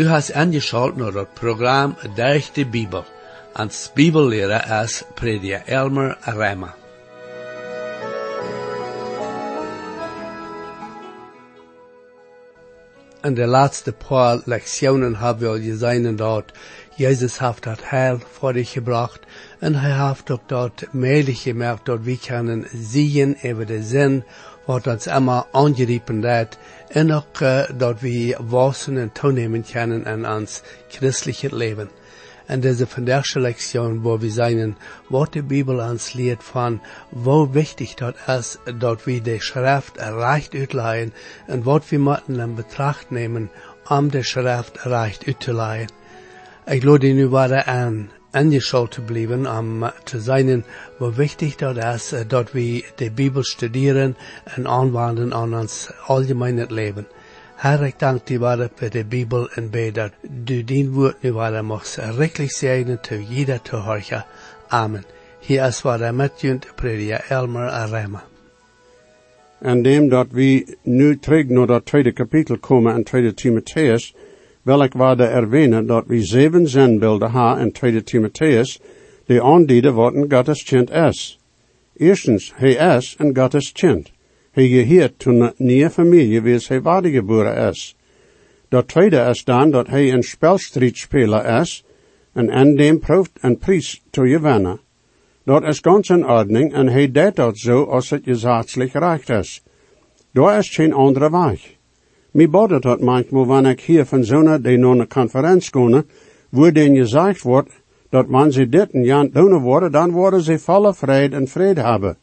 Du hast angeschaut naar het programma Durch de Bibel. Als Bibellehrer ist Prediger Elmer Reimer. In de laatste paar Lektionen haben wir gesehen dort, Jesus hat das Heil vor dich gebracht und er hat auch dort möglich gemacht, dort wir können sehen über den Sinn, was uns immer angeriepen hat, und auch äh, dort wir wachsen und toenehmen können in uns christliches Leben. En deze vandaagse Lektion, wo wir sehen, was die Bibel uns lehrt von, wo wichtig dort ist, dort wir die Schrift recht uitleihen und was wir müssen in Betracht nehmen, um die Schrift recht uitzuleihen. Ich lade nu weiter an, angeschaut zu bleiben, um zu sehen, wo wichtig dort ist, dort wir die Bibel studieren und anwenden an uns allgemeines Leben. Herr, ik dank die waarde voor de Bibel en bid dat du dien woord nu waarde mocht reklich segnen te jeder te horcha. Amen. Hier is waar de metjunt prediker Elmer Arema. En dat we nu terug naar dat tweede kapitel komen in tweede Timotheus, wil ik waarde erwähnen dat we zeven zenbeelden ha in tweede Timotheus, die aandienen wat een Gottes kind is. Eerstens, hij is een Gottes kind. Hij geheert toen nieuwe familie wie hij waardegeboren is. Dat tweede is dan dat hij een spelstrietspeler is en en dem proeft een prijs te gewinnen. Dat is ganz in ordning en hij deed dat zo als het gezatselijk recht is. Daar is geen andere weg. Mi bodet dat manchmal, wanneer ik hier van zo'n die naar een conferentie wo den gezegd wordt, dat man ze dit en jan doen worden, dan worden ze volle vrede en vrede hebben.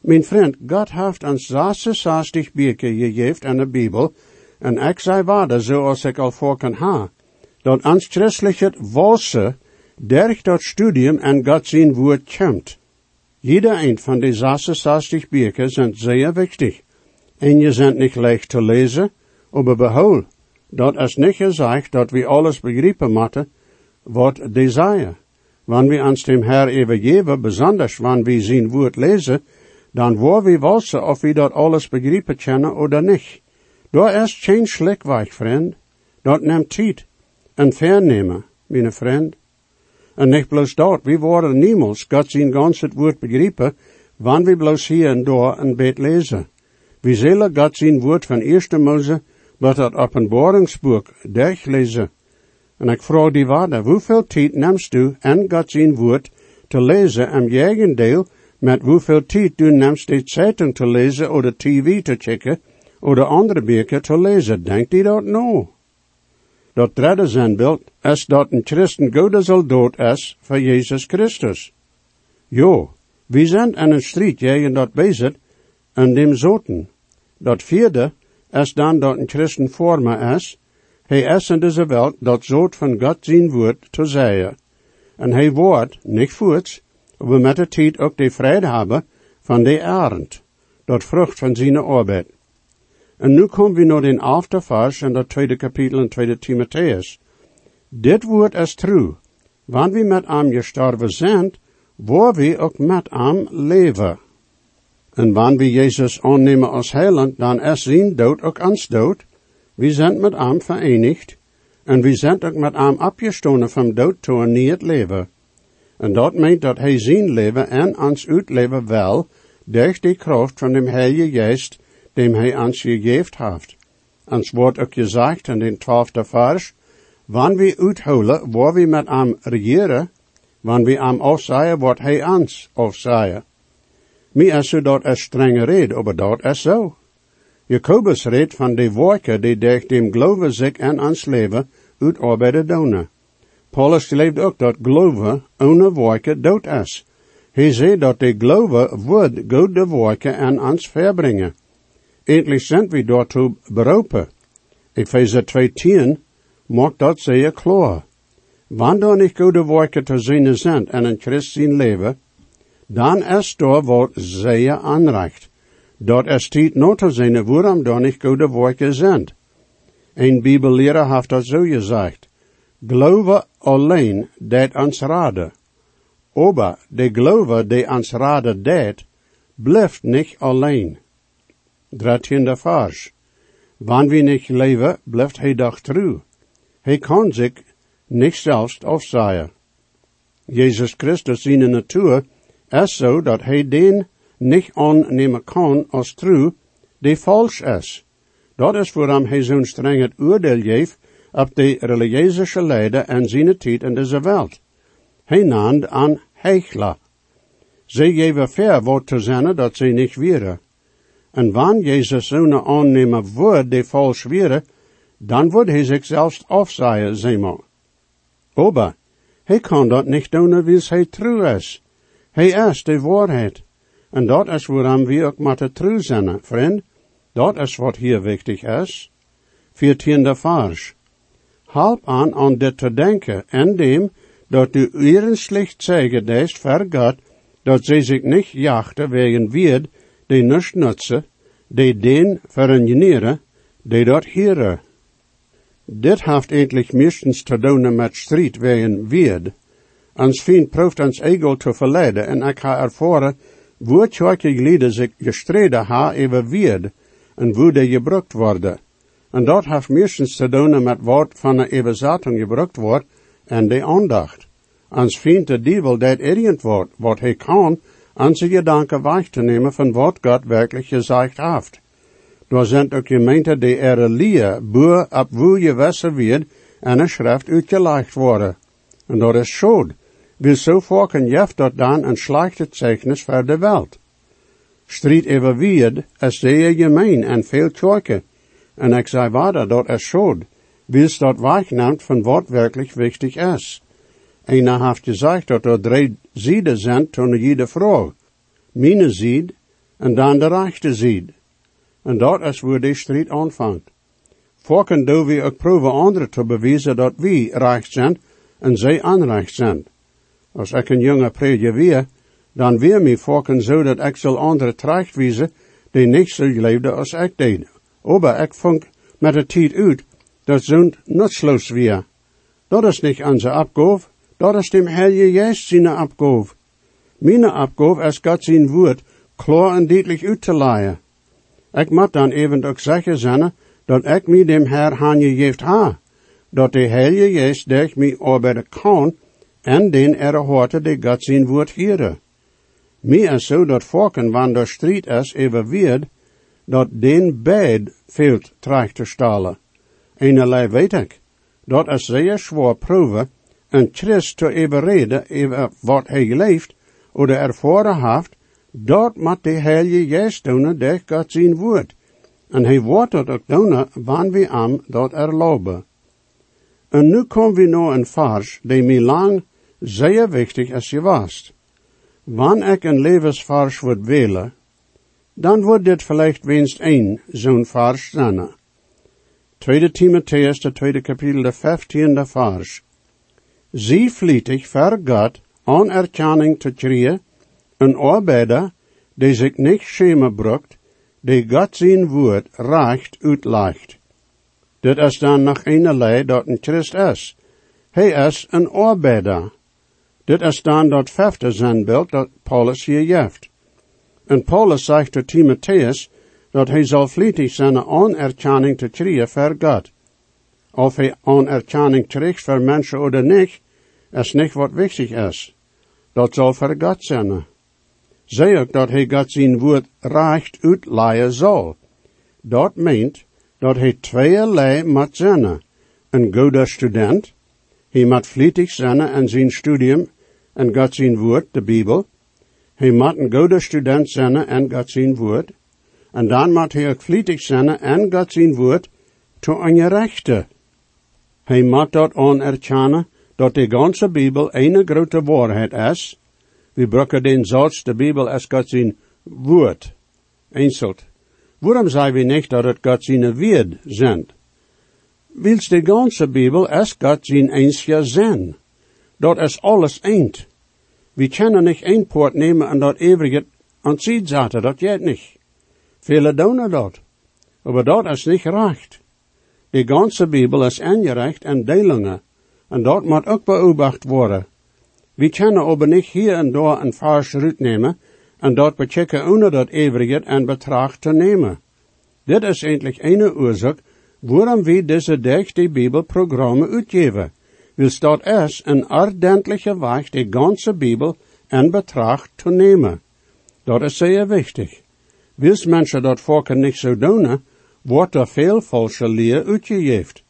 Mijn vriend, God heeft ons 66 bücher gegeven in de Bibel, en ik zei waarde zoals ik al voor kan ha, dat ons christelijke wolse durch dat studium en God zijn woord komt. Jeder een van die 66 bücher zijn zeer wichtig, en je zijn niet leicht te lezen, aber behoud, dat is niet gezegd dat we alles begrijpen moeten, wat zeggen. Wanneer we ons dem Herr übergeben, besonders wanneer we zijn woord lezen, dan waar we wissen of we dat alles begrijpen kunnen oder niet. Daar is geen slikweg, vriend. Dat neemt tijd en vernemen, mijn vriend. En niet bloos dat, we worden niemals God zijn gans het woord begrijpen, wanneer we bloos hier en daar een beet lezen. We zullen God zijn woord van eerste Mose, wat het openbaringsboek durchlezen. En ik vraag die waarde, hoeveel tijd neemst u en God zijn woord te lezen en jegendeel met hoeveel tijd du neemt die Zeitung te lezen oder TV te checken oder andere bücher te lezen. Denkt u dat nou? Dat derde zenbeeld is dat een christen goede soldaat is voor Jezus Christus. Jo, we zijn in een strijd tegen dat bezig en dem zoten. Dat vierde is dan dat een christen voor me is. Hij is in deze wereld dat zoot van God zijn woord te zeggen. En hij wordt, niet voets, we met de tijd ook de vrede hebben van de arend, dat vrucht van zijn arbeid. En nu komen we naar den elfde in dat tweede kapitel in tweede Timotheus. Dit woord is true, wanneer we met hem gestorven zijn, waar we ook met hem leven. En wanneer we Jezus aannemen als heiland, dan is zijn dood ook ons dood. We zijn met hem verenigd, en we zijn ook met hem opgestonden van dood toe een nieuw leven. En dat meent dat hij zijn leven en ons uitleven wel, durch die kracht van dem Heilige Geest, dem hij ons gegeven heeft. Ons wordt ook gezegd in den twaalfde vers, wanneer we uithouden waar we met hem regeren, wanneer we hem afzeggen wat hij ons afzeggen. Mi is zo dat is strenge red, aber dat is zo. Jacobus redt van de wolken die durch dem geloven zich en ons leven uitarbeiden doen. Paulus leeft ook dat geloven ohne wolken dood is. Hij zei dat de geloven wordt God de wolken en ons verbrengen. Endlich zijn we daartoe beroepen. Epheser 2.10 maakt dat zeer klaar. Wanneer niet goede wolken te zien zijn en een Christ zijn leven, dan is daar wat zeer aanrecht. Dat is tijd not te zien waarom daar niet goede wolken zijn. Een bibelleraar heeft dat zo gezegd. Geloven alleen deed ons raden. Aber de geloven die ons raden deed, blijft niet alleen. Dertiende vers. Wanneer we niet leven, blijft hij doch trouw. Hij kan zich niet zelfs afzaaien. Jezus Christus zijn natuur is zo dat hij den niet aannemen kan als true, die vals is. Dat is waarom hij zo'n streng het oordeel geeft op de religieuze leider en zijn tijd in deze wereld. Hij naamde aan heichler. Zij geven ver woord te zijn dat ze niet wieren. En wanneer Jezus zo'n aannemen wordt die vals wieren, dan wordt hij zich zelfs afzaaien, zeg maar. Aber, hij kan dat niet doen wie hij true is. Hij is de waarheid. En dat is waarom we ook moeten true zijn, vriend. Dat is wat hier wichtig is. Viertiende vers. Halp aan aan dit te denken, en dem, dat u ihren slecht zeggen deest vergat, dat zij zich niet jachten wegen wierd, die nichts nutzen, die den verengenieren, die dat hieren. Dit heeft eindelijk meestens te doen met strijd wegen wierd. Ons vriend proeft ons ego te verleiden, en ik ga ervaren, hoe tjoike lieden zich gestreden ha over en hoe die gebruikt worden. En dat heeft meestens te doen met wat van een überzetting gebruikt wordt, en de aandacht. Ons vriend de duivel dat irrient wordt, wat hij kan, zijn gedanken weg te nemen van wat God werkelijk gezegd heeft. Daar zijn ook gemeenten die er leer, boer op wo je wissen wird, en een schrift uitgelegd worden. En dat is schuld. Wil zo vaak een jef dat dan een slechte zeichnis voor de wereld. Strijd over wierd is zeer gemeen en veel tjoike. En ik zei waarder, dat is schuld. Wils dat wegneemt van wat werkelijk wichtig is. Einer heeft gezegd dat er drie zieden zijn toen jede vrouw. Mine zied en dan de rechte zied. En dat is waar die strijd aanvangt. Volken doen we ook proeven anderen te bewijzen dat wij recht zijn en zij onrecht zijn. Als ik een jonge prediker weer, dan weer mij volken zo dat ik zal anderen terechtwijzen die niet zo leefden als ik deed. Aber ik vond met de tijd uit dat zo'n nutsloos weer. Dat is niet onze opgave, dat is dem Heilige Geest zijn opgave. Mijn opgave is God zijn woord klaar en duidelijk uit te leiden. Ik moet dan even ook zeggen zijn dat ik mij dem Herr geeft ha, dat de Heilige Geest durch mij arbeiden kan en den er hoort die God zijn woord hieren. Mij is zo dat volken wanneer er strijd is over weerd, dat den beid veelt terecht te stellen. Eenerlei weet ik, dat is zeer zwaar proeven, een Christ te overreden over wat hij leeft, of ervaren heeft, dat moet de Heilige Geest doen, door God zijn woord. En hij wordt het ook doen, wanneer we hem dat erlopen. En nu komen we naar een vers, die mij lang zeer wichtig is geweest. Wanneer ik een levensvers wordt willen, dan wordt dit vielleicht winst één zo'n vers zijn. Tweede Timotheus, de tweede kapitel, de vijftiende vers. Zie vlietig ver God anerkenning te krijgen, een arbeider die zich niet schämen brukt, die God zijn woord recht uitlegt. Dit is dan nog een lei dat een Christ is. Hij is een arbeider. Dit is dan dat vijfde zenbeeld dat Paulus hier geeft. En Paulus zegt tot Timotheus dat hij zal vlietig zijn anerkenning te krijgen voor God. Of hij anerkenning krijgt voor mensen of niet, is niet wat wichtig is. Dat zal voor God zijn. Zij ook dat hij God zijn woord recht uitleiden zal. Dat meent dat hij tweeërlei moet zijn. Een goede student, hij moet vlietig zijn in zijn studium en God zijn woord, de Bijbel. Hij moet een goede student zijn en God zijn woord. En dan moet hij ook vlietig zijn en God zijn woord te rechten. Hij moet dat onerkennen dat de ganze Bibel een grote waarheid is. We gebruiken den Satz, de Bibel is God zijn woord. Einzelt. Waarom zeggen we niet dat het God zijn woord zijn? Wils de ganze Bibel is God zijn einzige zin. Dat is alles eend. We kunnen niet één poort nemen en eeuwig aan het zetten, dat gaat niet. Vele doen dat. Maar dat is niet recht. De ganze Bibel is ingerecht en delingen. En dat moet ook beobacht worden. We kunnen aber niet hier en daar een vers nemen en dat bechecken onder dat eeuwige en betracht te nemen. Dit is eigenlijk een oorzaak waarom wir deze dag die Bibelprogramme uitgeven. Wil staat es een ordentliche Weg die ganze Bibel in betracht te nemen. Dat is zeer wichtig. Wils mensen dat volken niet zo doen, wordt er veel falsche leer uitgegeven.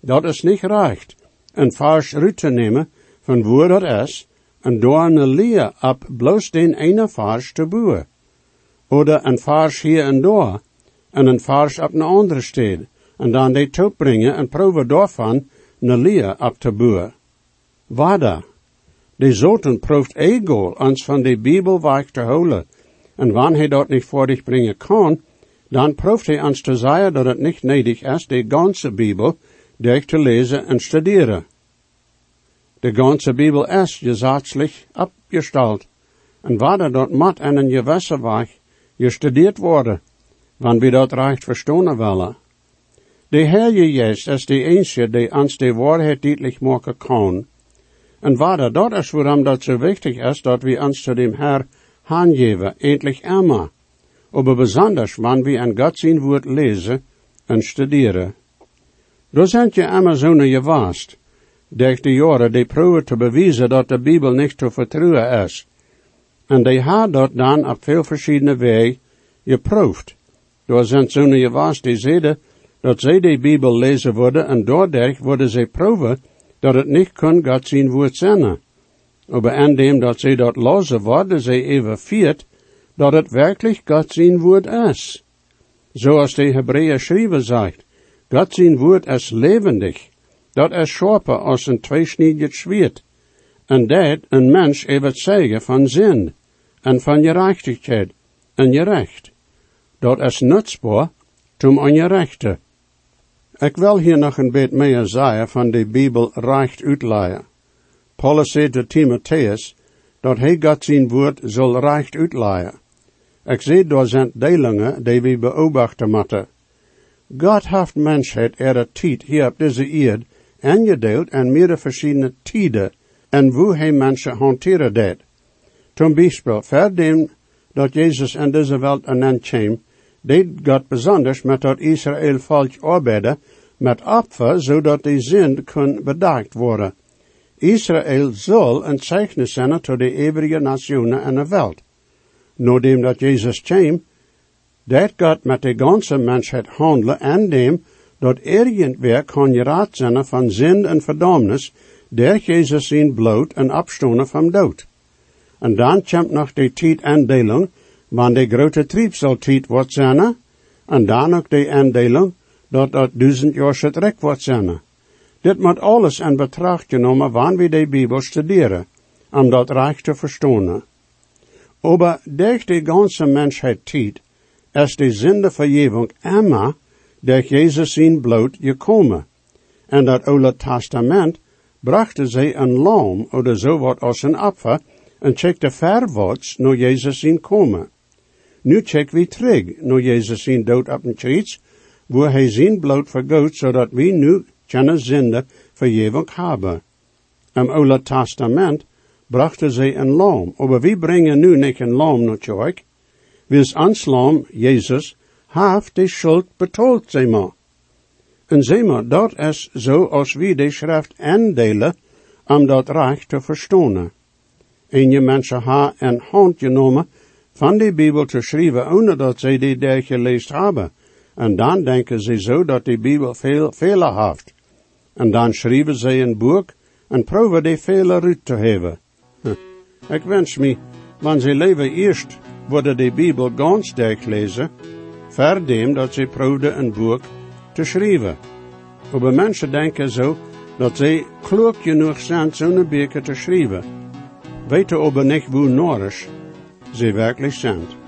Dat is niet recht. Een vars uit te nemen van waar dat is, en door een leer op bloos den ene vars te boeren. Oder een vars hier en daar, en een vars op een andere stad, en dan die brengen en proeven daarvan een leer op te boeren. Wada, de zoten proeft ego ons van de Bibel weg te houden, en wanneer hij dat niet voor dich brengen kan, dan proeft hij ons te zeggen dat het niet nedig is de ganze Bibel durch te lezen en studeren. De ganze Bibel is gesetzlich abgestalt, en waar dat mat en een gewisse weg gestudeerd worden, wanneer we dat recht verstaan willen. De Heilige Geest is de enige die ons de waarheid duidelijk maken kan. En waar dat is waarom dat zo wichtig is dat we ons zu dem Herr handgeven, endlich immer. Aber besonders, wanneer we een God zijn woord lezen en studeren. Daar zijn je immer zo gewaast, durch de jaren die proeven te bewijzen dat de Bibel niet te vertrouwen is. En die had dat dan op veel verschillende wegen geproefd. Daar zijn zo'n gewaast die zeiden dat zij de Bibel lezen worden en doordat worden zij proeven dat het niet kan God zijn woord zijn. Aber indem dat zij dat lozen worden zij even viert dat het werkelijk God zijn woord is. Zoals de Hebreeën schrijver zegt, God zijn woord is levendig, dat is scherper als een tweesniedig zwierd, en dat een mens even zeggen van zin, en van gerechtigheid, en je recht. Dat is nutsbaar, om aan je rechten. Ik wil hier nog een beetje meer zeggen van de Bijbel recht uitleiden. Paulus zei tot Timotheus, dat hij God zijn woord zal recht uitleiden. Ik zie door zijn delingen die we beobachten moeten. God heeft mensheid er de tijd hier op deze eerd aangedeeld en meerdere verschillende tijden en hoe hij mensen hanteren deed. Zum Beispiel, verdien dat Jezus in deze wereld kwam, deed God besonders met dat Israël volk arbeiden met opfer, zodat die zin kon bedacht worden. Israël zal een zeichnis zijn tot de eeuwige nationen en de wereld. Nadat dat Jezus kwam, dat God met de ganze mensheid handelen en dem dat irgendwer kan geraad zijn van zin en verdomnis, der Jezus zijn bloot en opstonen van dood. En dan komt nog de tijd aandeling, wanneer de grote triebseltijd wordt zijn, en dan ook de aandeling, dat dat duizend jaar rek wordt zijn. Dit moet alles in betracht genomen wanneer we de Bibel studeren, om dat recht te verstaan. Aber durch die ganze Menschheit tijd is de zindevergeving immer durch Jesus zijn bloot gekomen. En dat Oude Testament brachte zij een lam oder zo wat als een opfer en checkte verwaarts naar Jezus zijn komen. Nu check we terug naar Jezus zijn dood op een kruis, waar hij zijn bloot vergoot, zodat we nu keine zinde vergeving hebben. Im Oude Testament brachten zij een lam, aber we brengen nu niet een lam naar kerk, wils ans lam, Jezus, heeft de schuld betaald, zeg maar. En zeg maar, dat is zo als we de schrift aandelen, om dat recht te verstaan. En je mensen ha een hand genomen van die Bibel te schrijven, ohne dat zij die daar gelezen hebben. En dan denken ze zo dat die Bibel veel fehler heeft. En dan schrijven ze een boek en proeven die fehler uit te hebben. Ik wens me, wanneer ze leven eerst worden de Bibel ganz lezen, verdem dat ze proefden een boek te schrijven. Maar mensen denken zo dat ze klok genoeg zijn zo'n boek te schrijven. Weten aber niet hoe nodig ze werkelijk zijn.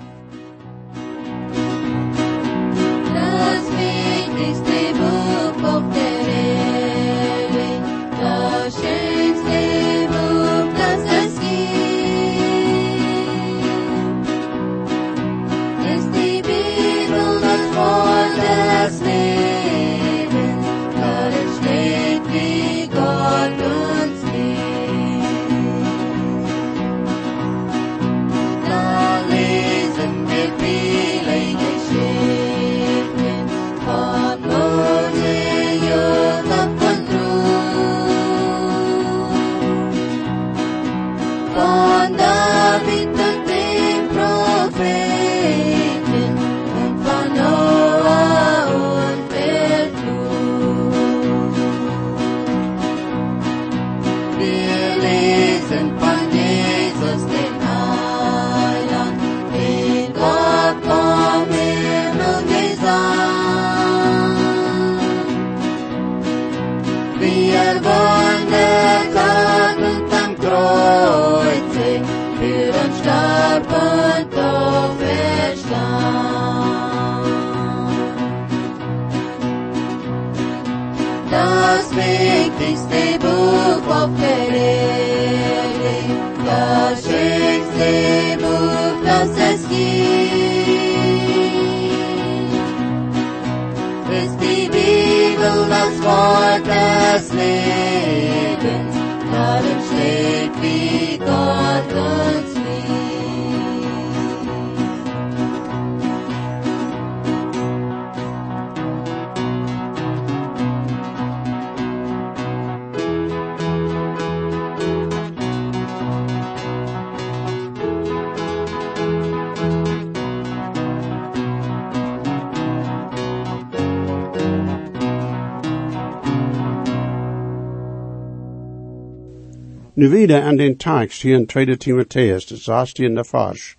Nu wieder an den Text hier in 2 Timotheus, das sagst in der Vers.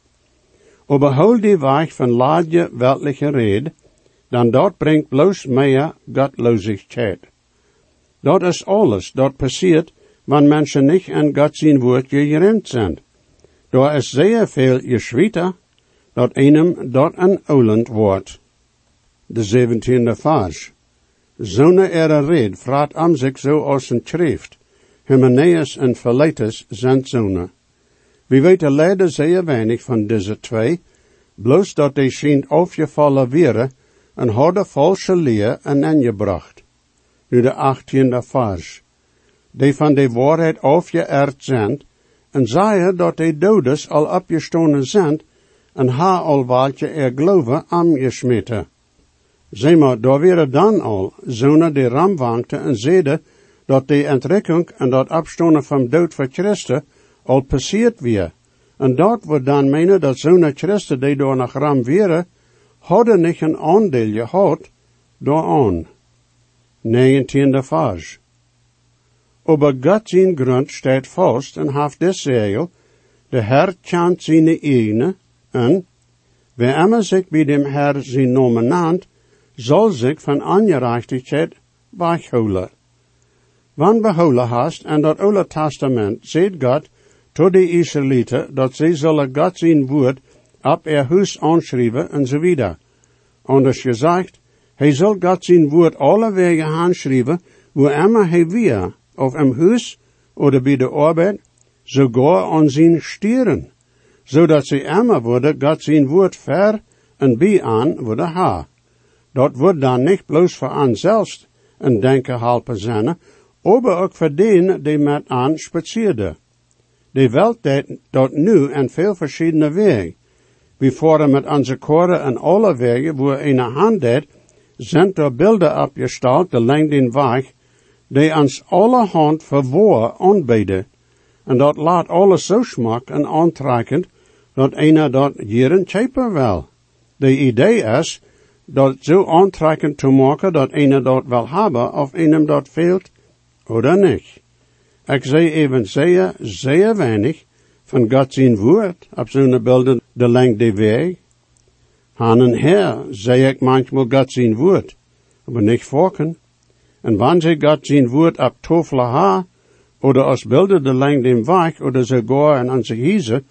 Überhol die Weich von ladje weltliche Red, dan dort bringt bloß mehr Gottlosigkeit. Dort ist alles, dort passiert, wann Menschen nicht an Gott sein Wort gerennt sind. Da ist sehr viel geschwieter, dat einem dort ein Oland wordt. De zeventiende Vers. Zone er red, vraat am zich zo als een schrift. Hymenaeus en Philetus zijn zonen. We weten leider zeer weinig van deze twee, bloos dat die schijnt aufgevallen wäre en hadden valse leer en aangebracht. Nu de achttiende vers. Die van de waarheid aufgeërd zijn, en zeiden dat de dodes al opgestonen zijn, en ha al wat je er geloven aangesmeten. Zeg maar, daar wäre dan al zonen die ramwankte en zeiden dat de entrekking en dat afstonen van dood voor Christen al passiert weer. En dat wordt dan menen dat zo'n Christen die door naar ram wäre, hadden niet een aandeel gehad daaraan. Negentiende vers. Aber Gott zijn grond staat vast en haft desselfde, de Herr kent zijn eigen, en, wer immer sich bij dem Herr zijn Namen nannt, zal zich van ongerechtigheid weghouden. Wann behouden hast en dat Oude Testament, zegt God tot de Israëlieten dat zij zullen God zijn woord op er huis aanschrijven en zo wieder. Anders gezegd, hij zal God zijn woord alle wegen aanschrijven, wo immer hij weer, of im huis, oder bij de arbeid, sogar aan zijn stieren, zodat zij immer worden God zijn woord ver en bij aan worden ha. Dat wordt dan niet bloos voor aan zelfs een denken helpen zijn, aber ook voor denen die met aan spazierden. De welt dat nu en veel verschillende wegen. We voeren met onze koren en alle wegen, wo een hand deed, zijn er beelden opgesteld, de lengte in weg, die ons allerhand verwoor aanbieden. En dat laat alles zo smak en aantrekkend, dat een dat jaren chepen wil. De idee is, dat zo aantrekkend te maken dat een dat wil hebben of een dat veelt, oder niet. Ik zei even zeer, zeer weinig van God zijn woord op zo'n beelden de lengte weg. Han en her zei ik manchmal God zijn woord, aber niet vorken. En wanneer God zijn woord op tofle ha, oder als beelden de lengte im weg, oder sogar in onze hieze,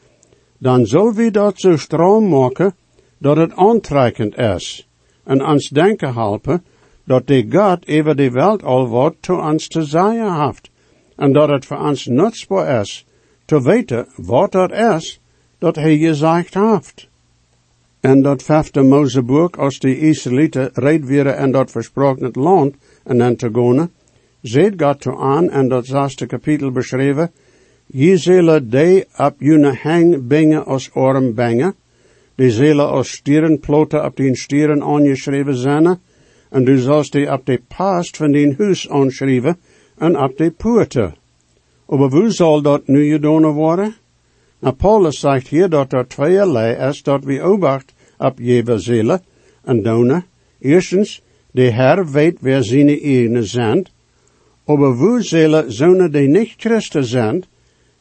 dan zal we dat zo stroom maken, dat het aantrekkend is, en denken helpen, dat de God over de wereld al wat te ons te zeggen heeft, en dat het voor ons nutsbaar is, te weten wat dat is, dat hij gezegd heeft. En dat vijfde Mozeboek, als de Israëlieten reed weer en dat versproken land en dan te zet God toe aan en dat zesde kapitel beschreven, je zullen die op june hang bingen als orm bingen, die zullen als stieren ploten op die stieren aangeschreven zijn, en du zalst die op de past van die huis aanschrijven en op de poorten. Aber wo soll dat nu gedaan worden? Nou, Paulus zegt hier dat er tweeërlei is dat we obacht op jewe zielen en doen. Eerstens, de Herr weet wer zijn eigen zijn, aber wo zullen zonen die niet Christen zijn,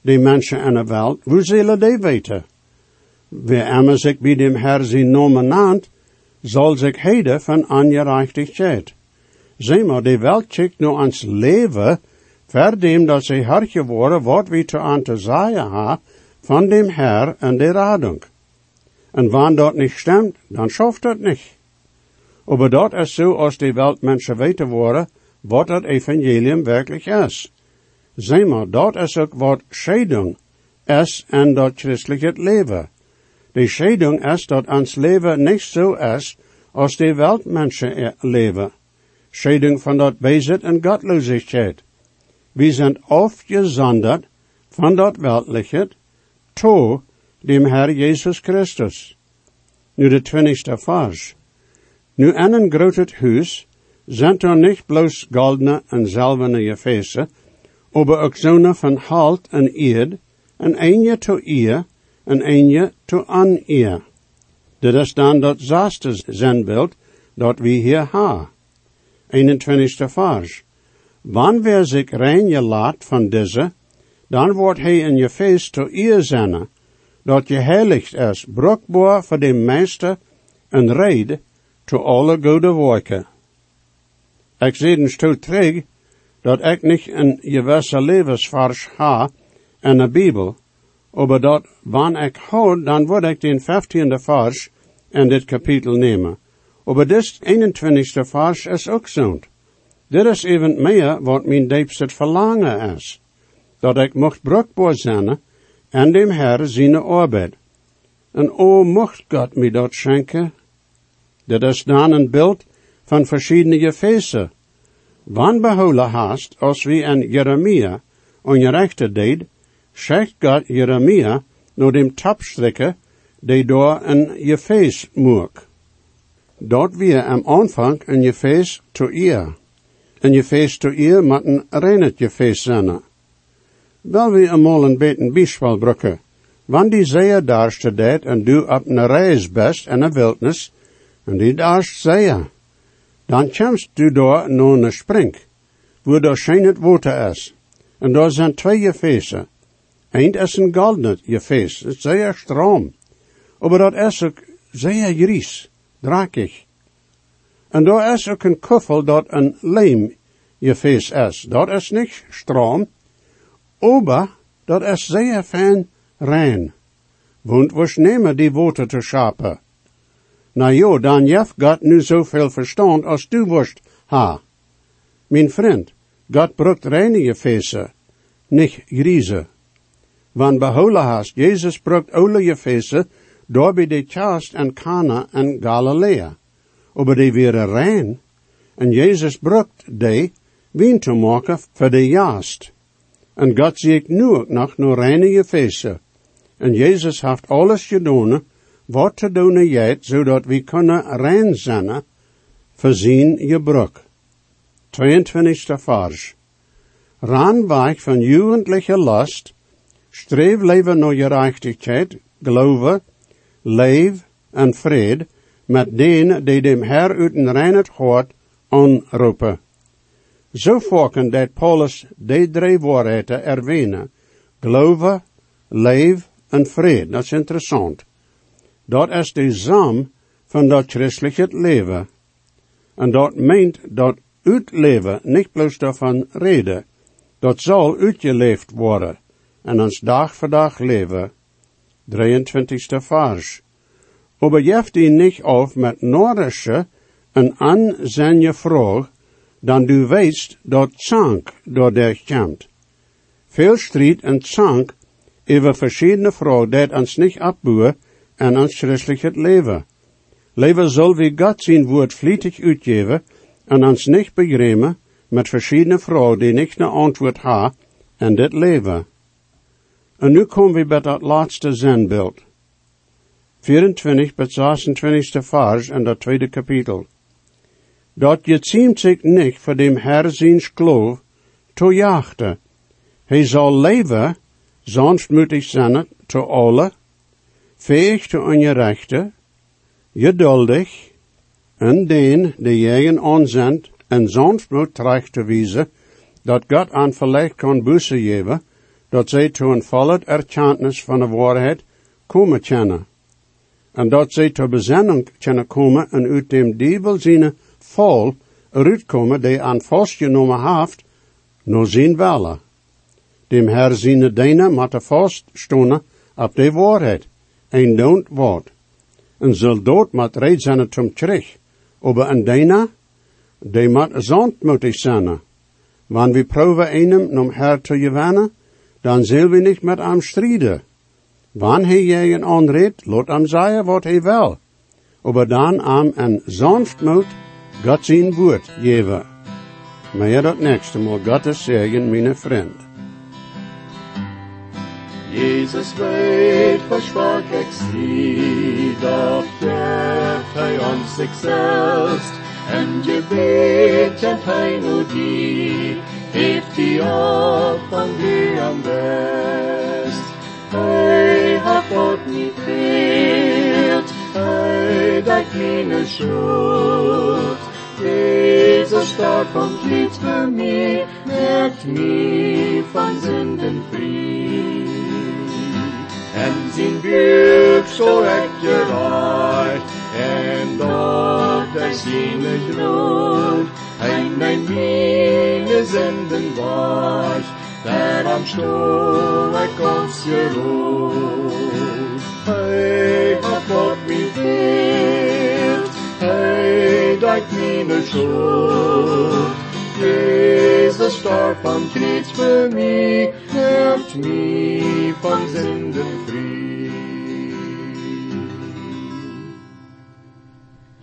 die mensen in de wereld, wo zullen die weten? Wer immer zich bij dem Herr zijn namen naant, zal zich heden van ongerechtigheid. Zeg maar, de welt kijkt nu ans leven, ver dem dat zij hard geworden wat we te aan ha, van dem Herr en de radung. En wann dat niet stemt, dan schoft dat niet. Aber dat is zo als de welt mensen weten worden, wat het evangelium werkelijk is. Zeg maar, dat is ook wat scheidung is en dat christelijk leven. De scheidung is dat ons leven niet zo is als de weltmensen leven. Scheidung van dat bezit en gottlosigheid. We zijn afgezonderd van dat weltliche to dem Herr Jesus Christus. Nu de twintigste vers. Nu in een groot huis zijn er niet bloos goldene en zilverne gefeesten, aber ook zonen van halt en eerd, en eentje to eer, en eentje to an eer. Dit is dan dat zesde zenbeeld dat we hier ha. 21. vers. Wanneer zich rein laat van deze, dan wordt hij in je feest te eer zijn, dat je heiligt is, brukbaar voor de meester en reden te alle goede werken. Ik zie stoot terug dat ik niet een gewisse levensvars ha in de Bibel, maar dat wanneer ik houd, dan word ik den 15e vers in dit kapitel nemen. Maar dit 21e vers is ook zo. Dit is even meer wat mijn diepste verlangen is. Dat ik mocht brukbaar zijn en dem Herr zijn arbeid. En o mocht God mij dat schenken. Dit is dan een beeld van verschillende. Wann behouden haast, als wie in Jeremia ongerechte deed, zegt God Jeremia naar dem tapstrikken, die door een je feest moek. Dat weer am aanvang een je feest to eer. En je feest to eer moet een reinet je feest zijn. Wel wie eenmaal een beten bieswal brukken. Wanneer die zeeën daar staat en du op een reis best in de wildnis, en die daar zeeën, dan komst du daar naar een spring, waar daar schijnend water is. En daar zijn twee je Eend is een golden je feest, het zeer stroom. Maar dat is ook zeer gries, drakig. En daar is ook een kuffel dat een leem je feest is. Dat is niet stroom, aber dat is zeer fijn rein. Want was nemen die water te schapen. Nou jo, dan jef God nu zoveel verstand als du worst ha. Mijn vriend, God brukt reinige feesten, nicht grieze. Wann behouden hast, Jezus oude feesten, door bij de Chast en Cana en Galilea. Aber die waren rein, en Jezus brukt die, wien te maken voor de jaast. En God zie ik nu ook nog naar reinige feesten. En Jezus heeft alles gedaan, wat te doen jij, zodat we kunnen rein zijn, voorzien je brug. 22e vers. Ran weg van jugendliche last, streef leven naar gerechtigheid, geloof, leef en vrede, met denen die dem Herr uit een reinheid hart aanroepen. Zo volken dat Paulus die drie waarheden erwähnen. Geloven, leef en vrede. Dat is interessant. Dat is de zam van dat christelijke leven. En dat meent dat uitleven niet bloos daarvan reden. Dat zal uitgeleefd worden. En ons dag voor dag leven. 23e vers. Aber jeft die niet auf met Nordische en an zijn je vraag, dan du weißt dat zank door der komt. Veel strijd en zank over verschiedene vragen dat ons niet abboeien en ons christelijk leven. Leven zal wie God zijn woord vlietig uitgeven en ons niet begrepen met verschiedene vragen die niet een antwoord ha en dit leven. En nu komen we bij dat laatste zenbeeld. 24 bis 26 vers in dat tweede kapitel. Dat je ziemt zich niet voor dem Herr geloof te jachten. Hij zal leven, sanftmütig zijn te alle, fähig te ongerechte, geduldig, en den de jegen aanzendt en sanftmut terecht te wijzen, dat God aan verleg kan bussen geven, dat zij to een volle erkenntnis van de waarheid komen kennen. En dat zij tot bezinning kunnen komen en uit dem dievel zijn vol eruit komen die aan vastgenomen heeft, no zijn welle. Dem Herr zijn dijnen moet vaststonen op de waarheid, en don't wat. En zal dood moet reed zijn tom terug, aber een dijna, die moet zandmoedig zijn. Wanneer we einem nom Herr te gewinnen, dan zullen we niet met hem strijden. Wanneer je een aanreed, laat hem zeggen wat hij wil. Aber dan am en sanftmoed God zijn woord geven. Maar ja, dat nächste Mal Gottes Segen, meine Freund. Jesus weet versprach ik zie, doch geeft hij ons zich selbst. En gebet kent hij nu die, heeft hij op van wie aan best. Hij had niet veel, hij dat kleine schuld. Jezus starb van litt voor mij, merkt van von Sünden frei. En zijn buik zo recht gereicht, en dat hij zijn groot neem mine zenden was, daarom stoel ik ons je rood. Hij hat God mij geeft, hij dekt mine schuld. Jezus starb am Kreuz für mich, hebt mich von Sünden frei.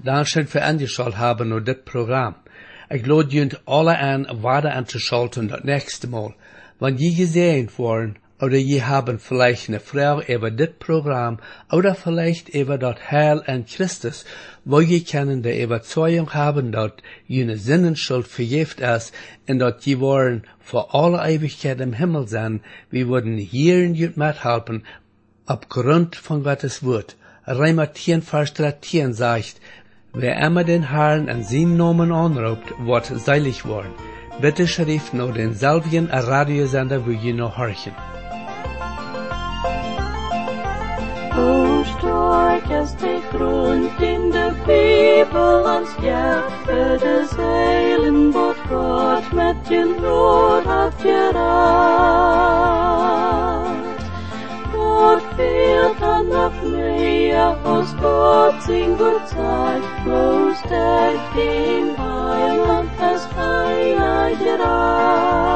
Dankeschön für angeschaut haben und das Programm. Ich lade junt alle an, weiter anzuschalten das nächste Mal. Wenn je gesehen worden, oder je haben vielleicht eine Frage über das Programm, oder vielleicht über das Heil an Christus, wo je können der Überzeugung haben, dass jene Sinnenschuld vergift ist, und dass je wollen vor aller Ewigkeit im Himmel sein, wir würden hier in jut mithelfen, aufgrund von Gottes Wort. Reimer 10, Vers 13 sagt, Wer immer den Herrn an seinen Namen anruft, wird seilig worden. Bitte schrift nur den Radiosender, wo ihr noch horchen. O stark ist die Grund in der Bibel ans Hjärta des Heilen, vad Gott med din nåd haft gerat. Gott fehlt han auf mir, aus Gott sin Gott Zeit, bloß der den Heiland es einer gerat.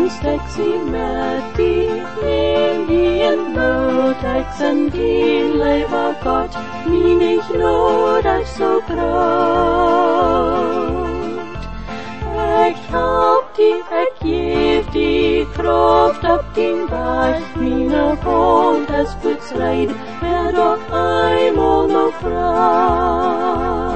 Nicht Angst, ich sie mit dir, nehm die in Not, ich sind die lieber Gott, wie nicht Not, ich so groß. Ich hab die, ich geb die Kraft auf den Weg, meine Hand, es bezreit, wer doch einmal noch frei.